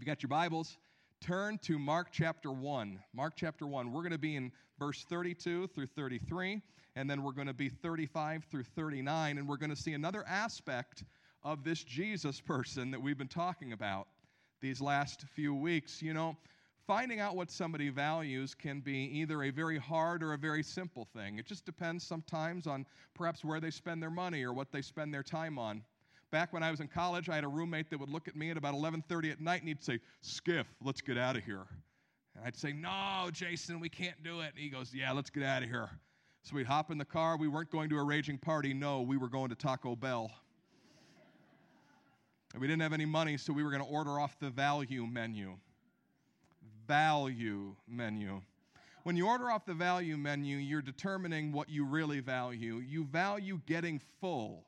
If you got your Bibles, turn to Mark chapter 1. Mark chapter 1. We're going to be in verse 32 through 33, and then we're going to be 35 through 39, and we're going to see another aspect of this Jesus person that we've been talking about these last few weeks. You know, finding out what somebody values can be either a very hard or a very simple thing. It just depends sometimes on perhaps where they spend their money or what they spend their time on. Back when I was in college, I had a roommate that would look at me at about 11:30 at night and he'd say, "Skiff, let's get out of here." And I'd say, "No, Jason, we can't do it." And he goes, "Yeah, let's get out of here." So we'd hop in the car. We weren't going to a raging party. No, we were going to Taco Bell. And we didn't have any money, so we were going to order off the value menu. Value menu. When you order off the value menu, you're determining what you really value. You value getting full,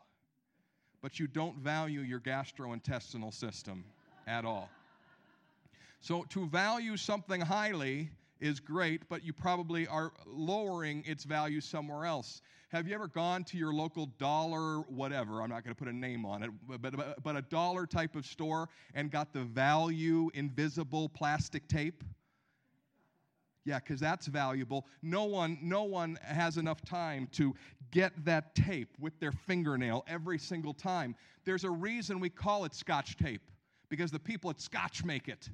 but you don't value your gastrointestinal system at all. So, to value something highly is great, but you probably are lowering its value somewhere else. Have you ever gone to your local dollar, whatever, I'm not going to put a name on it, but, but, a dollar type of store and got the value invisible plastic tape? Yeah, because that's valuable. No one, no one has enough time to get that tape with their fingernail every single time. There's a reason we call it scotch tape, because the people at Scotch make it.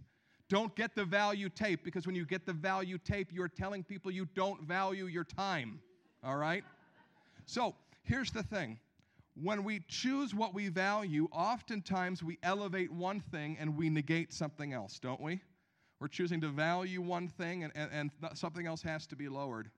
Don't get the value tape, because when you get the value tape, you're telling people you don't value your time. All right? So here's the thing when we choose what we value, oftentimes we elevate one thing and we negate something else, don't we? We're choosing to value one thing and, and, and something else has to be lowered.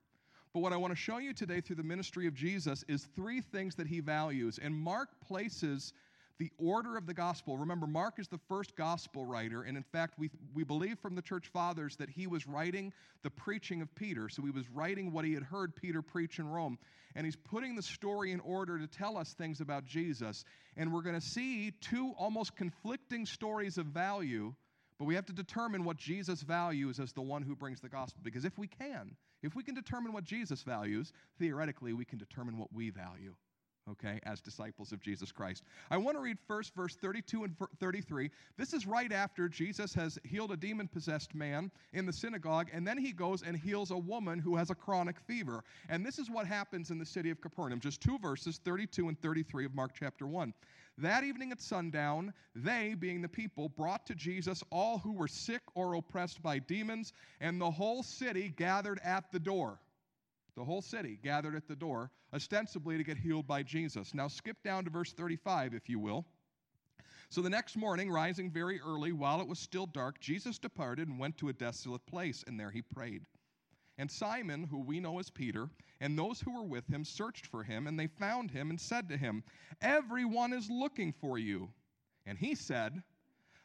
But what I want to show you today through the ministry of Jesus is three things that he values. And Mark places the order of the gospel. Remember, Mark is the first gospel writer, and in fact, we, we believe from the church fathers that he was writing the preaching of Peter. So he was writing what he had heard Peter preach in Rome, and he's putting the story in order to tell us things about Jesus. And we're going to see two almost conflicting stories of value, but we have to determine what Jesus values as the one who brings the gospel. Because if we can, if we can determine what Jesus values, theoretically, we can determine what we value okay, as disciples of Jesus Christ. I want to read first verse 32 and 33. This is right after Jesus has healed a demon possessed man in the synagogue, and then he goes and heals a woman who has a chronic fever. And this is what happens in the city of Capernaum. Just two verses, 32 and 33 of Mark chapter 1. That evening at sundown, they, being the people, brought to Jesus all who were sick or oppressed by demons, and the whole city gathered at the door. The whole city gathered at the door, ostensibly to get healed by Jesus. Now, skip down to verse 35, if you will. So the next morning, rising very early, while it was still dark, Jesus departed and went to a desolate place, and there he prayed. And Simon, who we know as Peter, and those who were with him searched for him, and they found him and said to him, Everyone is looking for you. And he said,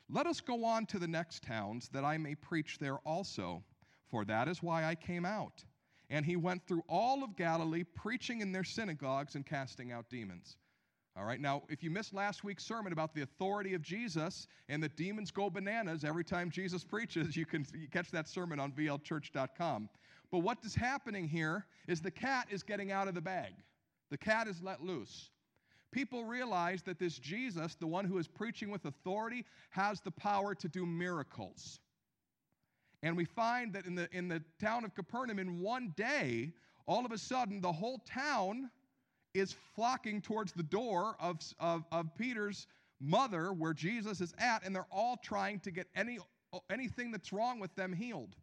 Let us go on to the next towns, that I may preach there also, for that is why I came out. And he went through all of Galilee, preaching in their synagogues and casting out demons. All right, now, if you missed last week's sermon about the authority of Jesus and that demons go bananas every time Jesus preaches, you can catch that sermon on vlchurch.com. But what is happening here is the cat is getting out of the bag, the cat is let loose. People realize that this Jesus, the one who is preaching with authority, has the power to do miracles. And we find that in the, in the town of Capernaum, in one day, all of a sudden, the whole town is flocking towards the door of, of, of Peter's mother, where Jesus is at, and they're all trying to get any, anything that's wrong with them healed.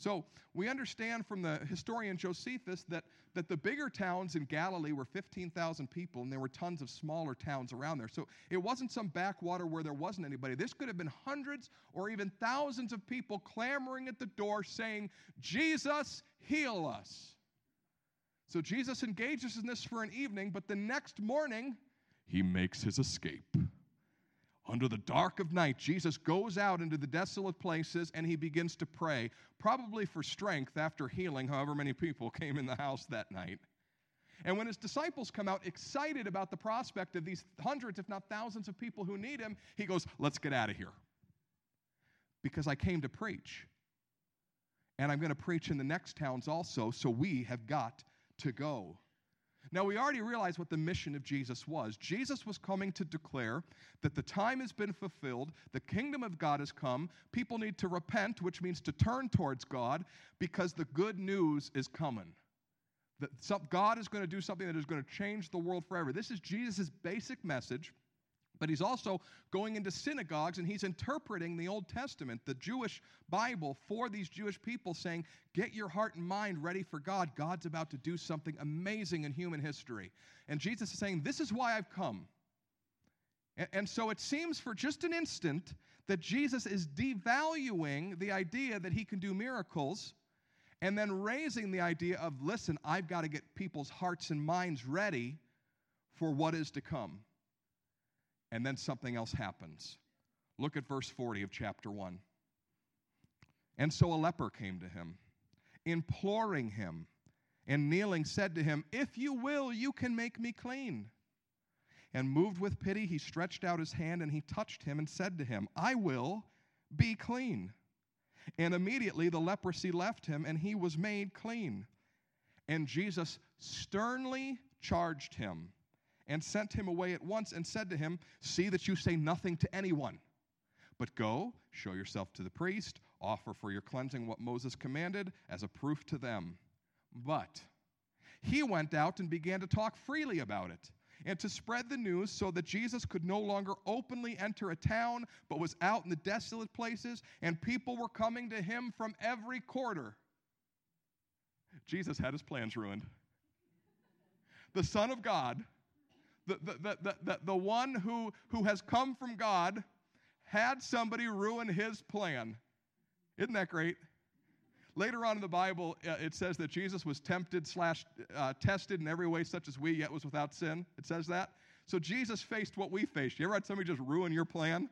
So we understand from the historian Josephus that, that the bigger towns in Galilee were 15,000 people, and there were tons of smaller towns around there. So it wasn't some backwater where there wasn't anybody. This could have been hundreds or even thousands of people clamoring at the door saying, Jesus, heal us. So Jesus engages in this for an evening, but the next morning, he makes his escape. Under the dark of night, Jesus goes out into the desolate places and he begins to pray, probably for strength after healing however many people came in the house that night. And when his disciples come out excited about the prospect of these hundreds, if not thousands, of people who need him, he goes, Let's get out of here. Because I came to preach. And I'm going to preach in the next towns also, so we have got to go. Now, we already realize what the mission of Jesus was. Jesus was coming to declare that the time has been fulfilled, the kingdom of God has come, people need to repent, which means to turn towards God, because the good news is coming. That God is going to do something that is going to change the world forever. This is Jesus' basic message. But he's also going into synagogues and he's interpreting the Old Testament, the Jewish Bible, for these Jewish people, saying, Get your heart and mind ready for God. God's about to do something amazing in human history. And Jesus is saying, This is why I've come. And, so it seems for just an instant that Jesus is devaluing the idea that he can do miracles and then raising the idea of, Listen, I've got to get people's hearts and minds ready for what is to come and then something else happens. Look at verse 40 of chapter 1. And so a leper came to him, imploring him, and kneeling said to him, If you will, you can make me clean. And moved with pity, he stretched out his hand and he touched him and said to him, I will be clean. And immediately the leprosy left him and he was made clean. And Jesus sternly charged him and sent him away at once and said to him, See that you say nothing to anyone, but go, show yourself to the priest, offer for your cleansing what Moses commanded as a proof to them. But he went out and began to talk freely about it and to spread the news so that Jesus could no longer openly enter a town, but was out in the desolate places, and people were coming to him from every quarter. Jesus had his plans ruined. The Son of God the, the, the, the, the one who, who has come from God had somebody ruin his plan. Isn't that great? Later on in the Bible, uh, it says that Jesus was tempted slash uh, tested in every way such as we, yet was without sin. It says that. So Jesus faced what we faced. You ever had somebody just ruin your plan?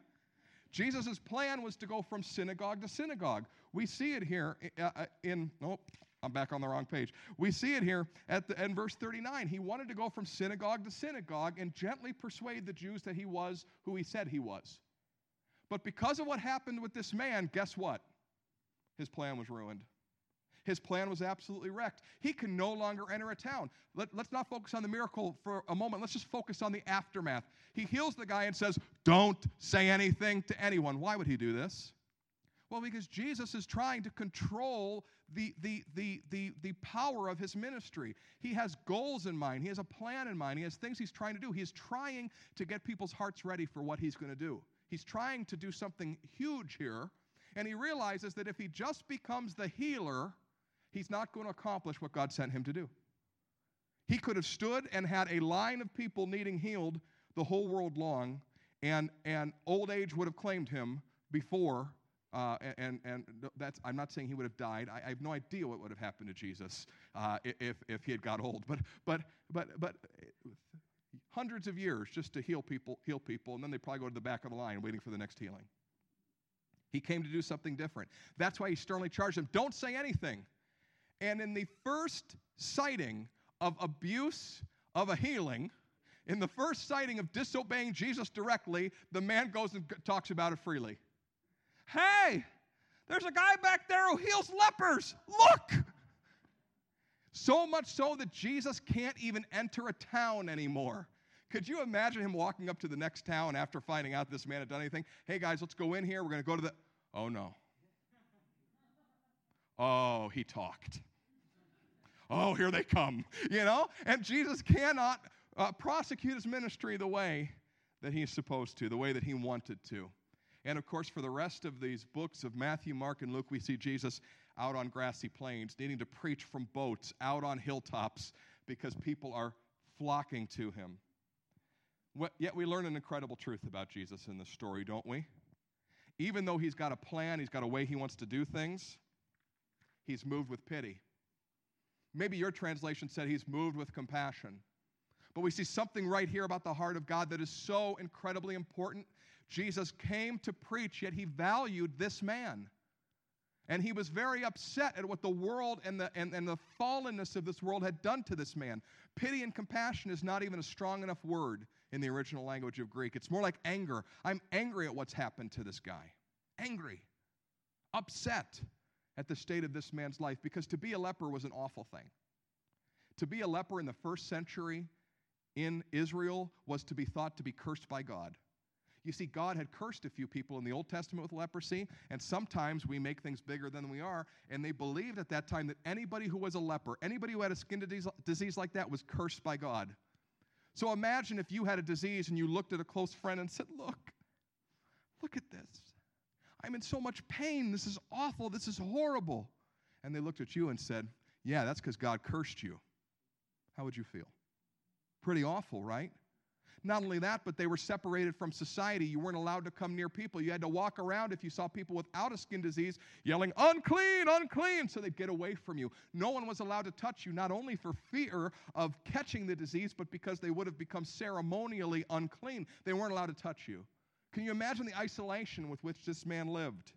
Jesus' plan was to go from synagogue to synagogue. We see it here uh, uh in, nope, I'm back on the wrong page. We see it here at the, in verse 39. He wanted to go from synagogue to synagogue and gently persuade the Jews that he was who he said he was. But because of what happened with this man, guess what? His plan was ruined. His plan was absolutely wrecked. He can no longer enter a town. Let, us not focus on the miracle for a moment. Let's just focus on the aftermath. He heals the guy and says, Don't say anything to anyone. Why would he do this? Well, because Jesus is trying to control the, the, the, the, the power of his ministry. He has goals in mind, he has a plan in mind, he has things he's trying to do. He's trying to get people's hearts ready for what he's going to do. He's trying to do something huge here, and he realizes that if he just becomes the healer, he's not going to accomplish what God sent him to do. He could have stood and had a line of people needing healed the whole world long, and, and old age would have claimed him before uh, and, and that's, I'm not saying he would have died. I, I have no idea what would have happened to Jesus uh, if, if he had got old. But, but, but, but hundreds of years just to heal people, heal people, and then they probably go to the back of the line waiting for the next healing. He came to do something different. That's why he sternly charged them don't say anything. And in the first sighting of abuse of a healing, in the first sighting of disobeying Jesus directly, the man goes and talks about it freely. Hey, there's a guy back there who heals lepers. Look! So much so that Jesus can't even enter a town anymore. Could you imagine him walking up to the next town after finding out this man had done anything? Hey guys, let's go in here. We're going to go to the. Oh no. Oh, he talked. Oh, here they come. You know? And Jesus cannot uh, prosecute his ministry the way that he's supposed to, the way that he wanted to. And of course, for the rest of these books of Matthew, Mark, and Luke, we see Jesus out on grassy plains, needing to preach from boats, out on hilltops, because people are flocking to him. Yet we learn an incredible truth about Jesus in this story, don't we? Even though he's got a plan, he's got a way he wants to do things, he's moved with pity. Maybe your translation said he's moved with compassion. But we see something right here about the heart of God that is so incredibly important Jesus came to preach, yet he valued this man. And he was very upset at what the world and the, and, and the fallenness of this world had done to this man. Pity and compassion is not even a strong enough word in the original language of Greek. It's more like anger. I'm angry at what's happened to this guy. Angry. Upset at the state of this man's life because to be a leper was an awful thing. To be a leper in the first century in Israel was to be thought to be cursed by God. You see, God had cursed a few people in the Old Testament with leprosy, and sometimes we make things bigger than we are. And they believed at that time that anybody who was a leper, anybody who had a skin disease like that, was cursed by God. So imagine if you had a disease and you looked at a close friend and said, Look, look at this. I'm in so much pain. This is awful. This is horrible. And they looked at you and said, Yeah, that's because God cursed you. How would you feel? Pretty awful, right? Not only that, but they were separated from society. You weren't allowed to come near people. You had to walk around if you saw people without a skin disease yelling, unclean, unclean, so they'd get away from you. No one was allowed to touch you, not only for fear of catching the disease, but because they would have become ceremonially unclean. They weren't allowed to touch you. Can you imagine the isolation with which this man lived?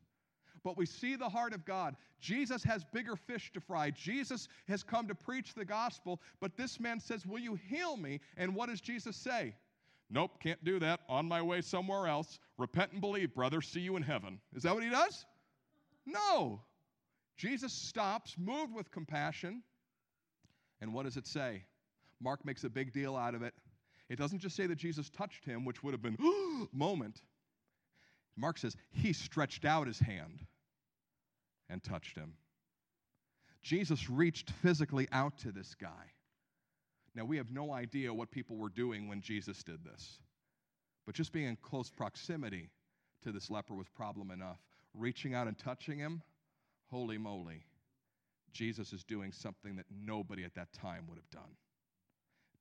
But we see the heart of God. Jesus has bigger fish to fry. Jesus has come to preach the gospel, but this man says, Will you heal me? And what does Jesus say? Nope, can't do that. On my way somewhere else. Repent and believe, brother. See you in heaven. Is that what he does? No. Jesus stops, moved with compassion. And what does it say? Mark makes a big deal out of it. It doesn't just say that Jesus touched him, which would have been moment. Mark says he stretched out his hand and touched him. Jesus reached physically out to this guy. Now, we have no idea what people were doing when Jesus did this, but just being in close proximity to this leper was problem enough. Reaching out and touching him, holy moly, Jesus is doing something that nobody at that time would have done.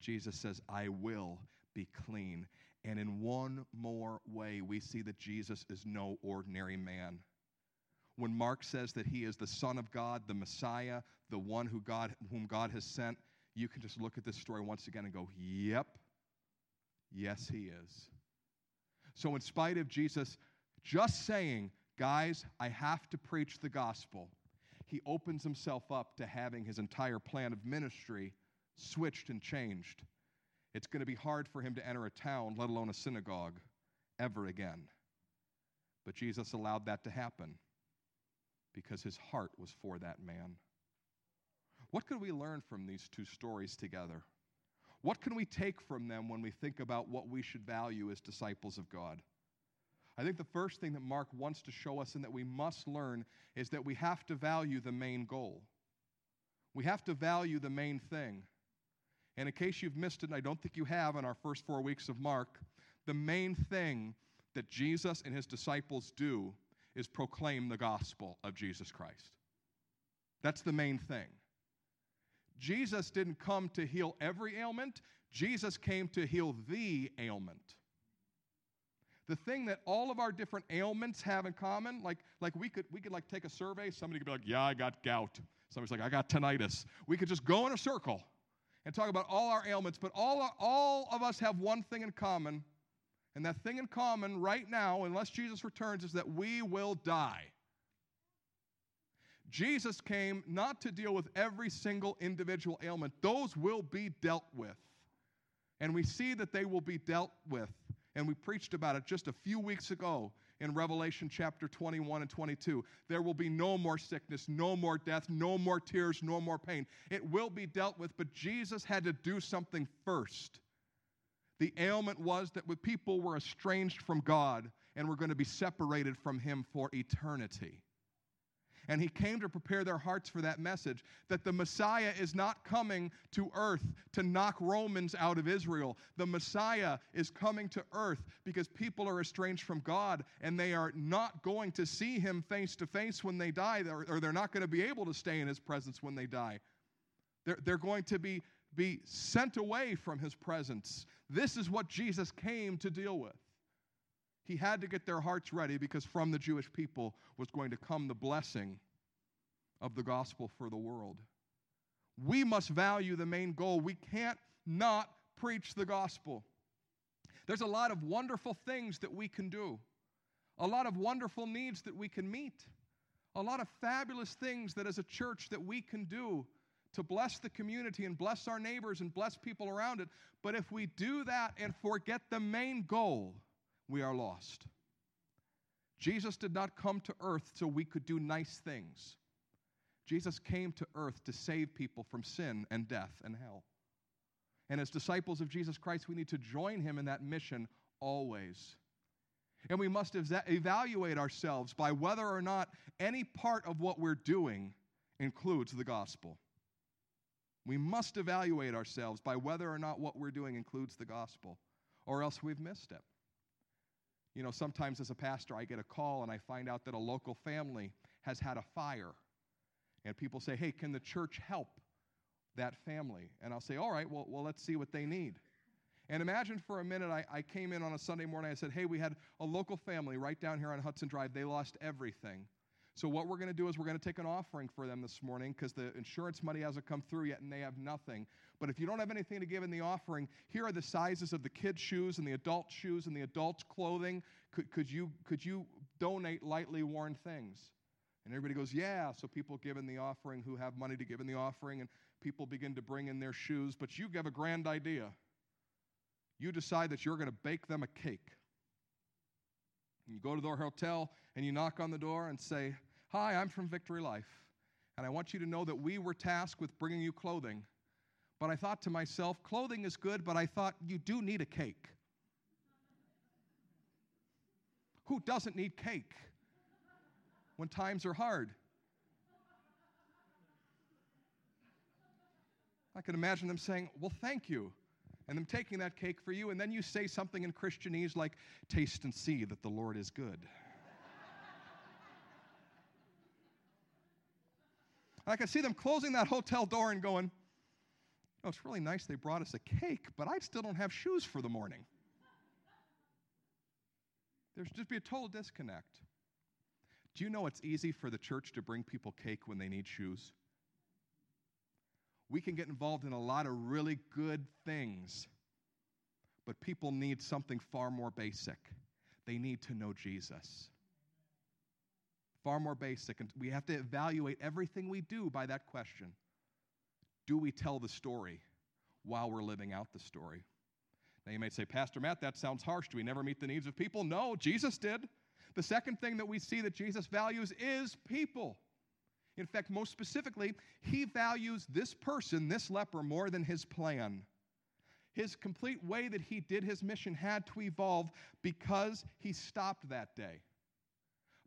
Jesus says, I will be clean. And in one more way, we see that Jesus is no ordinary man. When Mark says that he is the Son of God, the Messiah, the one who God, whom God has sent, you can just look at this story once again and go, yep, yes, he is. So, in spite of Jesus just saying, guys, I have to preach the gospel, he opens himself up to having his entire plan of ministry switched and changed. It's going to be hard for him to enter a town, let alone a synagogue, ever again. But Jesus allowed that to happen because his heart was for that man. What can we learn from these two stories together? What can we take from them when we think about what we should value as disciples of God? I think the first thing that Mark wants to show us and that we must learn is that we have to value the main goal. We have to value the main thing. And in case you've missed it, and I don't think you have in our first four weeks of Mark, the main thing that Jesus and his disciples do is proclaim the gospel of Jesus Christ. That's the main thing. Jesus didn't come to heal every ailment, Jesus came to heal the ailment. The thing that all of our different ailments have in common, like, like we could we could like take a survey, somebody could be like, Yeah, I got gout. Somebody's like, I got tinnitus. We could just go in a circle and talk about all our ailments, but all, all of us have one thing in common. And that thing in common right now, unless Jesus returns, is that we will die. Jesus came not to deal with every single individual ailment, those will be dealt with. And we see that they will be dealt with. And we preached about it just a few weeks ago in Revelation chapter 21 and 22. There will be no more sickness, no more death, no more tears, no more pain. It will be dealt with, but Jesus had to do something first. The ailment was that people were estranged from God and were going to be separated from Him for eternity. And he came to prepare their hearts for that message that the Messiah is not coming to earth to knock Romans out of Israel. The Messiah is coming to earth because people are estranged from God and they are not going to see him face to face when they die, or they're not going to be able to stay in his presence when they die. They're, they're going to be, be sent away from his presence. This is what Jesus came to deal with. He had to get their hearts ready because from the Jewish people was going to come the blessing of the gospel for the world. We must value the main goal. We can't not preach the gospel. There's a lot of wonderful things that we can do, a lot of wonderful needs that we can meet, a lot of fabulous things that as a church that we can do to bless the community and bless our neighbors and bless people around it. But if we do that and forget the main goal, we are lost. Jesus did not come to earth so we could do nice things. Jesus came to earth to save people from sin and death and hell. And as disciples of Jesus Christ, we need to join him in that mission always. And we must ev- evaluate ourselves by whether or not any part of what we're doing includes the gospel. We must evaluate ourselves by whether or not what we're doing includes the gospel, or else we've missed it. You know, sometimes as a pastor, I get a call and I find out that a local family has had a fire. And people say, hey, can the church help that family? And I'll say, all right, well, well let's see what they need. And imagine for a minute, I, I came in on a Sunday morning. I said, hey, we had a local family right down here on Hudson Drive. They lost everything. So, what we're going to do is we're going to take an offering for them this morning because the insurance money hasn't come through yet and they have nothing. But if you don't have anything to give in the offering, here are the sizes of the kids' shoes and the adult shoes and the adult clothing. Could, could, you, could you donate lightly worn things? And everybody goes, Yeah. So, people give in the offering who have money to give in the offering, and people begin to bring in their shoes. But you have a grand idea. You decide that you're going to bake them a cake. You go to their hotel and you knock on the door and say, Hi, I'm from Victory Life, and I want you to know that we were tasked with bringing you clothing. But I thought to myself, clothing is good, but I thought you do need a cake. Who doesn't need cake when times are hard? I can imagine them saying, Well, thank you. And them taking that cake for you, and then you say something in Christianese like, Taste and see that the Lord is good. I can see them closing that hotel door and going, Oh, it's really nice they brought us a cake, but I still don't have shoes for the morning. There's just be a total disconnect. Do you know it's easy for the church to bring people cake when they need shoes? We can get involved in a lot of really good things, but people need something far more basic. They need to know Jesus far more basic. And we have to evaluate everything we do by that question Do we tell the story while we're living out the story? Now, you may say, Pastor Matt, that sounds harsh. Do we never meet the needs of people? No, Jesus did. The second thing that we see that Jesus values is people. In fact, most specifically, he values this person, this leper, more than his plan. His complete way that he did his mission had to evolve because he stopped that day.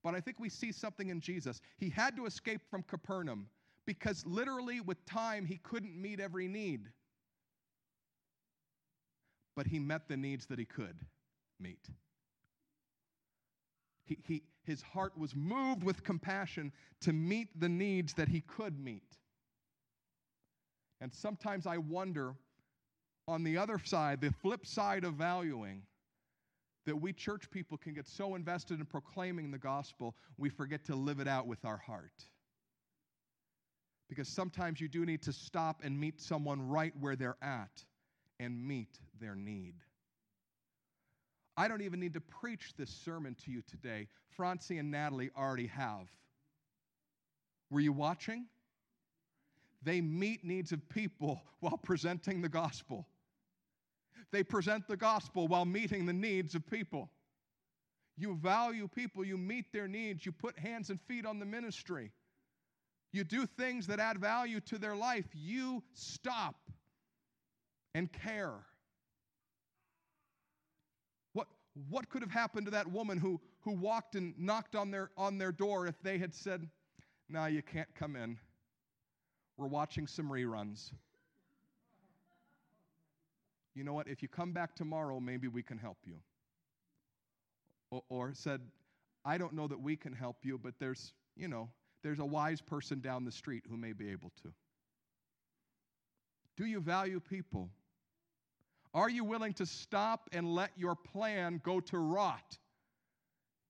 But I think we see something in Jesus. He had to escape from Capernaum because literally, with time, he couldn't meet every need. But he met the needs that he could meet. He, he, his heart was moved with compassion to meet the needs that he could meet. And sometimes I wonder on the other side, the flip side of valuing, that we church people can get so invested in proclaiming the gospel, we forget to live it out with our heart. Because sometimes you do need to stop and meet someone right where they're at and meet their need. I don't even need to preach this sermon to you today. Francie and Natalie already have. Were you watching? They meet needs of people while presenting the gospel. They present the gospel while meeting the needs of people. You value people, you meet their needs, you put hands and feet on the ministry. You do things that add value to their life. You stop and care. What, what could have happened to that woman who, who walked and knocked on their, on their door if they had said, No, you can't come in. We're watching some reruns you know what, if you come back tomorrow, maybe we can help you. Or, said, I don't know that we can help you, but there's, you know, there's a wise person down the street who may be able to. Do you value people? Are you willing to stop and let your plan go to rot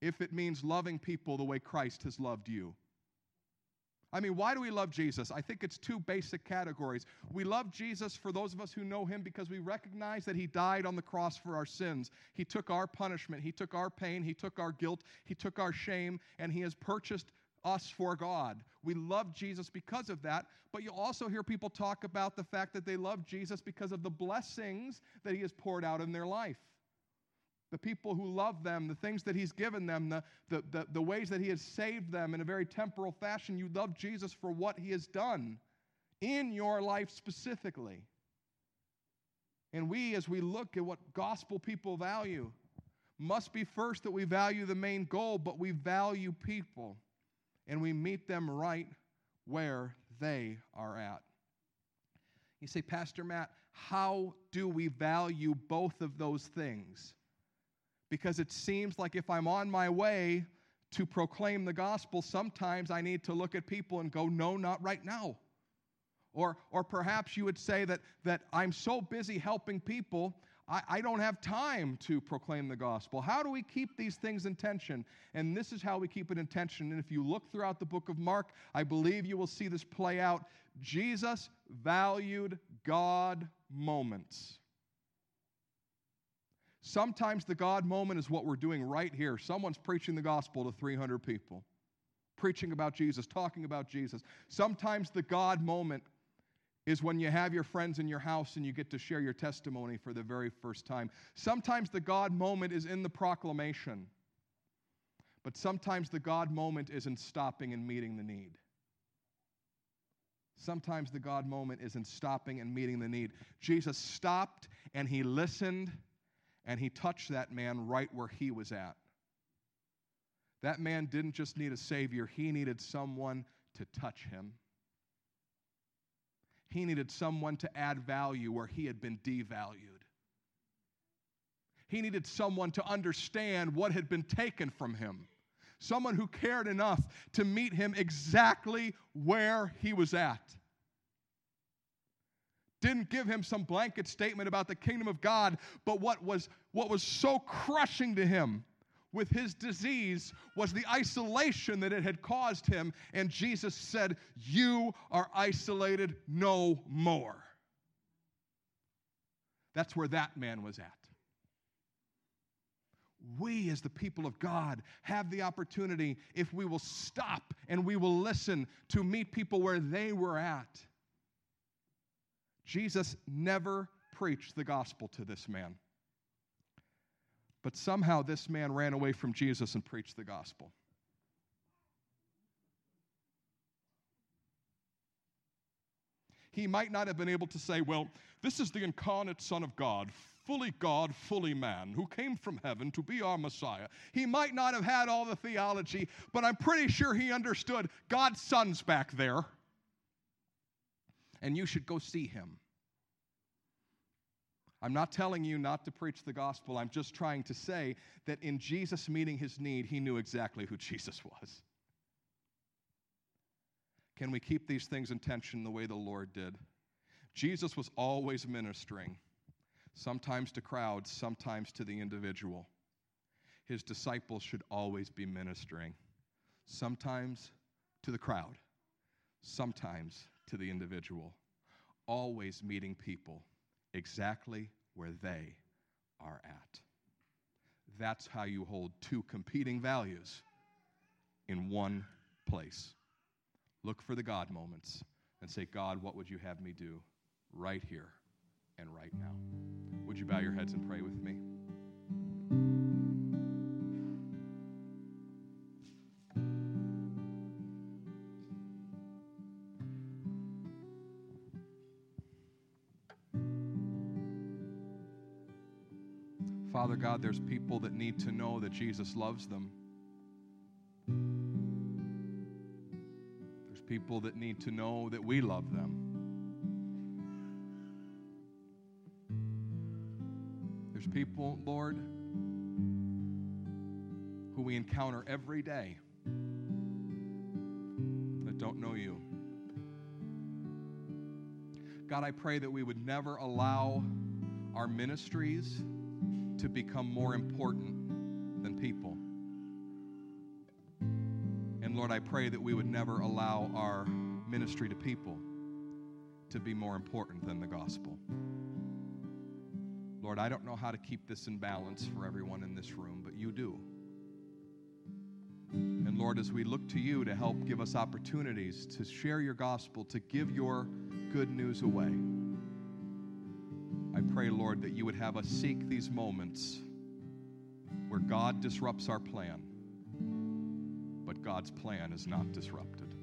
if it means loving people the way Christ has loved you? I mean, why do we love Jesus? I think it's two basic categories. We love Jesus for those of us who know him because we recognize that he died on the cross for our sins. He took our punishment, he took our pain, he took our guilt, he took our shame, and he has purchased us for God. We love Jesus because of that, but you also hear people talk about the fact that they love Jesus because of the blessings that he has poured out in their life. The people who love them, the things that He's given them, the, the, the, the ways that He has saved them in a very temporal fashion. You love Jesus for what He has done in your life specifically. And we, as we look at what gospel people value, must be first that we value the main goal, but we value people and we meet them right where they are at. You say, Pastor Matt, how do we value both of those things? Because it seems like if I'm on my way to proclaim the gospel, sometimes I need to look at people and go, no, not right now. Or, or perhaps you would say that, that I'm so busy helping people, I, I don't have time to proclaim the gospel. How do we keep these things in tension? And this is how we keep it in tension. And if you look throughout the book of Mark, I believe you will see this play out. Jesus valued God moments. Sometimes the God moment is what we're doing right here. Someone's preaching the gospel to 300 people, preaching about Jesus, talking about Jesus. Sometimes the God moment is when you have your friends in your house and you get to share your testimony for the very first time. Sometimes the God moment is in the proclamation, but sometimes the God moment is in stopping and meeting the need. Sometimes the God moment is in stopping and meeting the need. Jesus stopped and he listened and he touched that man right where he was at. That man didn't just need a Savior, he needed someone to touch him. He needed someone to add value where he had been devalued. He needed someone to understand what had been taken from him. Someone who cared enough to meet him exactly where he was at. Didn't give him some blanket statement about the kingdom of God, but what was, what was so crushing to him with his disease was the isolation that it had caused him. And Jesus said, You are isolated no more. That's where that man was at. We, as the people of God, have the opportunity, if we will stop and we will listen, to meet people where they were at. Jesus never preached the gospel to this man. But somehow this man ran away from Jesus and preached the gospel. He might not have been able to say, Well, this is the incarnate Son of God, fully God, fully man, who came from heaven to be our Messiah. He might not have had all the theology, but I'm pretty sure he understood God's Son's back there, and you should go see him. I'm not telling you not to preach the gospel. I'm just trying to say that in Jesus meeting his need, he knew exactly who Jesus was. Can we keep these things in tension the way the Lord did? Jesus was always ministering, sometimes to crowds, sometimes to the individual. His disciples should always be ministering, sometimes to the crowd, sometimes to the individual, always meeting people exactly where they are at. That's how you hold two competing values in one place. Look for the God moments and say, God, what would you have me do right here and right now? Would you bow your heads and pray with me? Father God, there's people that need to know that Jesus loves them. There's people that need to know that we love them. There's people, Lord, who we encounter every day that don't know you. God, I pray that we would never allow our ministries to become more important than people. And Lord, I pray that we would never allow our ministry to people to be more important than the gospel. Lord, I don't know how to keep this in balance for everyone in this room, but you do. And Lord, as we look to you to help give us opportunities to share your gospel, to give your good news away, pray, Lord, that you would have us seek these moments where God disrupts our plan, but God's plan is not disrupted.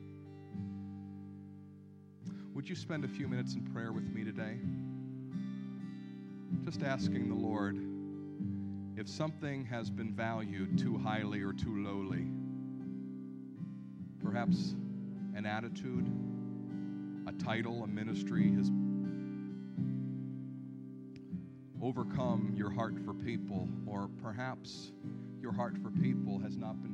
Would you spend a few minutes in prayer with me today? Just asking the Lord if something has been valued too highly or too lowly. Perhaps an attitude, a title, a ministry has overcome your heart for people, or perhaps your heart for people has not been